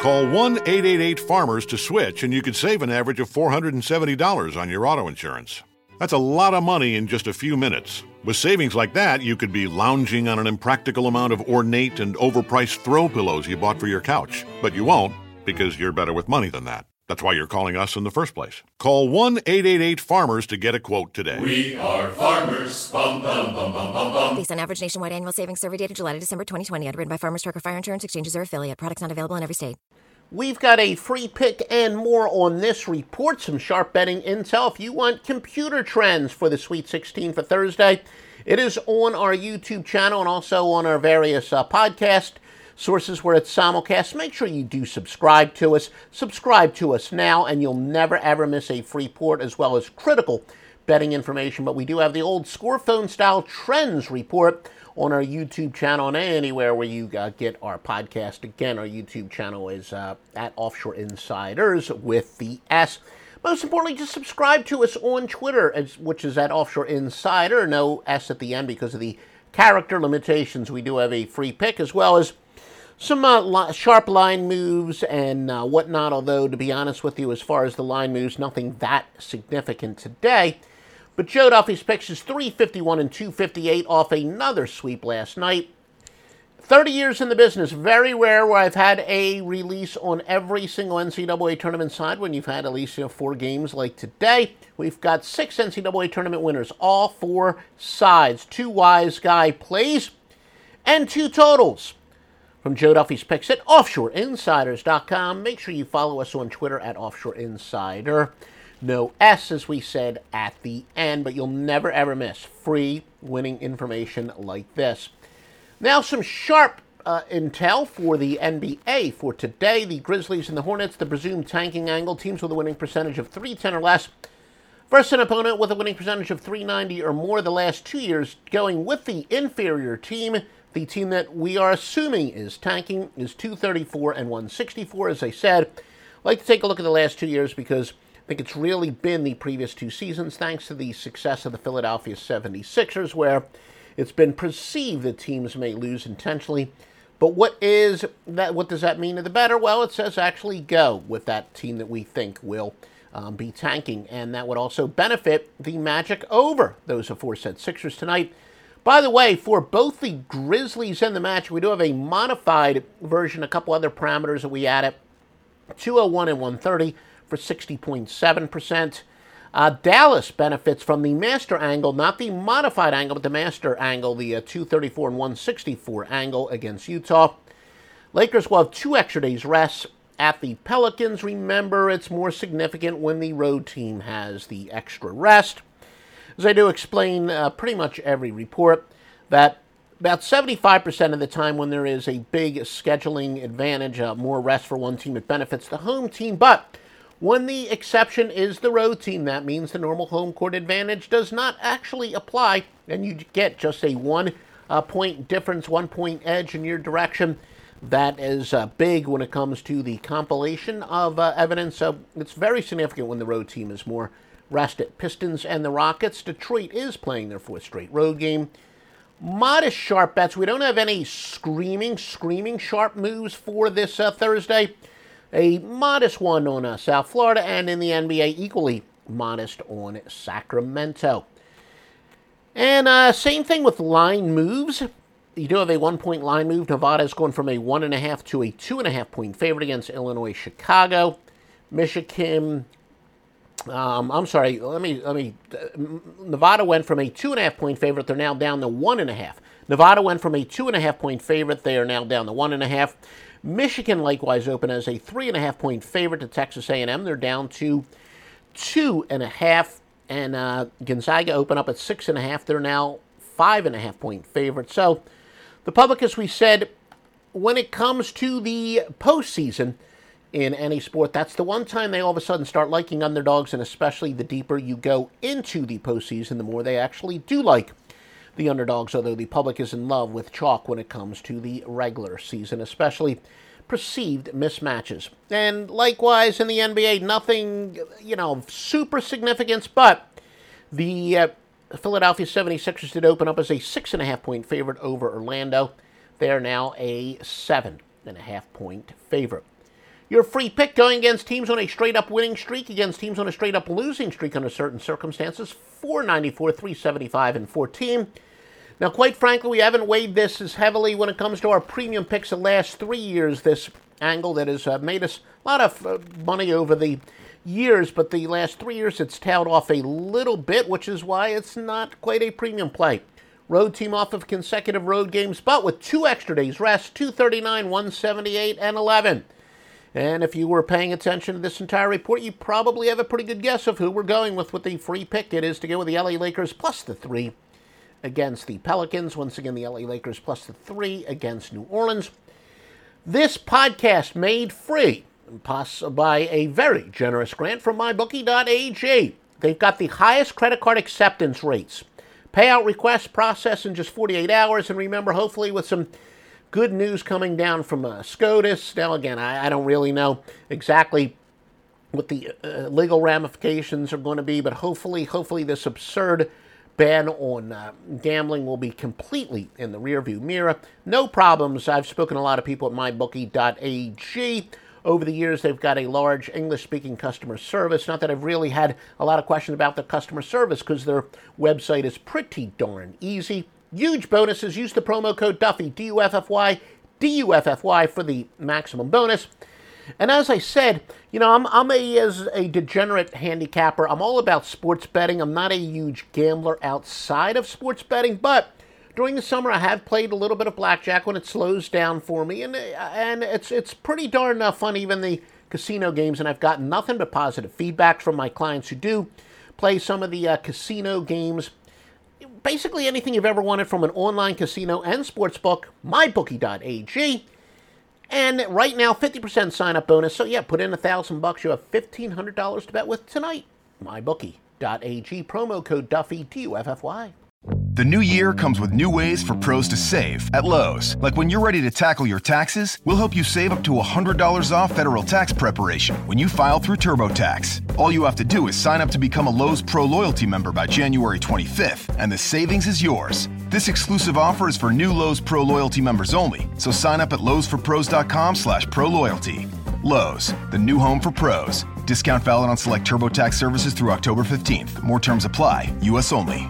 Call 1 888 Farmers to switch, and you could save an average of $470 on your auto insurance. That's a lot of money in just a few minutes. With savings like that, you could be lounging on an impractical amount of ornate and overpriced throw pillows you bought for your couch. But you won't, because you're better with money than that. That's why you're calling us in the first place. Call 1 888 Farmers to get a quote today. We are farmers. Bum, bum, bum, bum, bum, bum. Based on average nationwide annual savings survey data July to December 2020, underwritten by Farmers Truck or Fire Insurance Exchanges or affiliate. Products not available in every state. We've got a free pick and more on this report. Some sharp betting intel. If you want computer trends for the Sweet 16 for Thursday, it is on our YouTube channel and also on our various uh, podcast sources where it's simulcast. Make sure you do subscribe to us. Subscribe to us now, and you'll never ever miss a free port as well as critical betting information. But we do have the old score phone style trends report on our YouTube channel and anywhere where you uh, get our podcast. Again, our YouTube channel is uh, at Offshore Insiders with the S. Most importantly, just subscribe to us on Twitter, which is at Offshore Insider. No S at the end because of the character limitations. We do have a free pick as well as some uh, li- sharp line moves and uh, whatnot. Although, to be honest with you, as far as the line moves, nothing that significant today. But Joe Duffy's picks is 351 and 258 off another sweep last night. 30 years in the business, very rare where I've had a release on every single NCAA tournament side when you've had at least you know, four games like today. We've got six NCAA tournament winners, all four sides. Two wise guy plays and two totals. From Joe Duffy's picks at offshoreinsiders.com. Make sure you follow us on Twitter at Offshore Insider. No S, as we said at the end, but you'll never ever miss free winning information like this. Now, some sharp uh, intel for the NBA for today. The Grizzlies and the Hornets, the presumed tanking angle, teams with a winning percentage of 310 or less. Versus an opponent with a winning percentage of 390 or more the last two years, going with the inferior team. The team that we are assuming is tanking is 234 and 164. As I said, I'd like to take a look at the last two years because think it's really been the previous two seasons, thanks to the success of the Philadelphia 76ers, where it's been perceived that teams may lose intentionally. But what is that? What does that mean to the better? Well, it says actually go with that team that we think will um, be tanking, and that would also benefit the Magic over those aforesaid Sixers tonight. By the way, for both the Grizzlies and the Magic, we do have a modified version, a couple other parameters that we added 201 and 130 for 60.7%. Uh, Dallas benefits from the master angle, not the modified angle, but the master angle, the uh, 234 and 164 angle against Utah. Lakers will have two extra days rest at the Pelicans. Remember, it's more significant when the road team has the extra rest. As I do explain uh, pretty much every report, that about 75% of the time when there is a big scheduling advantage, uh, more rest for one team, it benefits the home team. But when the exception is the road team, that means the normal home court advantage does not actually apply, and you get just a one uh, point difference, one point edge in your direction. That is uh, big when it comes to the compilation of uh, evidence. So it's very significant when the road team is more rested. Pistons and the Rockets. Detroit is playing their fourth straight road game. Modest sharp bets. We don't have any screaming, screaming sharp moves for this uh, Thursday a modest one on uh, South Florida, and in the NBA, equally modest on Sacramento. And uh, same thing with line moves. You do have a one point line move. Nevada is going from a one and a half to a two and a half point favorite against Illinois, Chicago, Michigan. Um, I'm sorry. Let me let me. Uh, Nevada went from a two and a half point favorite. They're now down to one and a half. Nevada went from a two and a half point favorite. They are now down to one and a half. Michigan likewise open as a three and a half point favorite to Texas A&M. They're down to two and a half, and uh, Gonzaga open up at six and a half. They're now five and a half point favorite. So the public, as we said, when it comes to the postseason in any sport, that's the one time they all of a sudden start liking underdogs, and especially the deeper you go into the postseason, the more they actually do like the underdogs, although the public is in love with chalk when it comes to the regular season, especially perceived mismatches. And likewise in the NBA, nothing, you know, super significance, but the uh, Philadelphia 76ers did open up as a six and a half point favorite over Orlando. They are now a seven and a half point favorite. Your free pick going against teams on a straight up winning streak, against teams on a straight up losing streak under certain circumstances. 494, 375, and 14. Now, quite frankly, we haven't weighed this as heavily when it comes to our premium picks the last three years. This angle that has uh, made us a lot of uh, money over the years, but the last three years it's tailed off a little bit, which is why it's not quite a premium play. Road team off of consecutive road games, but with two extra days rest 239, 178, and 11. And if you were paying attention to this entire report, you probably have a pretty good guess of who we're going with with the free pick. It is to go with the LA Lakers plus the three against the Pelicans. Once again, the LA Lakers plus the three against New Orleans. This podcast made free by a very generous grant from mybookie.ag. They've got the highest credit card acceptance rates. Payout requests process in just 48 hours. And remember, hopefully, with some good news coming down from uh, SCOTUS. Now, again, I, I, don't really know exactly what the uh, legal ramifications are going to be, but hopefully, hopefully, this absurd ban on uh, gambling will be completely in the rearview mirror. No problems. I've spoken to a lot of people at mybookie.ag. Over the years, they've got a large English speaking customer service. Not that I've really had a lot of questions about the customer service because their website is pretty darn easy. Huge bonuses. Use the promo code Duffy, D U F F Y, D U F F Y for the maximum bonus. And as I said, you know, I'm, I'm a, as a degenerate handicapper. I'm all about sports betting. I'm not a huge gambler outside of sports betting, but during the summer I have played a little bit of blackjack when it slows down for me, and and it's it's pretty darn fun. Even the casino games, and I've gotten nothing but positive feedback from my clients who do play some of the uh, casino games basically anything you've ever wanted from an online casino and sportsbook, mybookie.ag. And right now, 50% sign up bonus. So, yeah, put in a thousand bucks. You have $1,500 to bet with tonight. MyBookie.ag, promo code Duffy, D U F F Y. The new year comes with new ways for pros to save at Lowe's. Like when you're ready to tackle your taxes, we'll help you save up to $100 off federal tax preparation when you file through TurboTax. All you have to do is sign up to become a Lowe's Pro Loyalty member by January 25th, and the savings is yours. This exclusive offer is for new Lowe's Pro Loyalty members only, so sign up at lowesforpros.com slash proloyalty. Lowe's, the new home for pros. Discount valid on select TurboTax services through October 15th. More terms apply. U.S. only.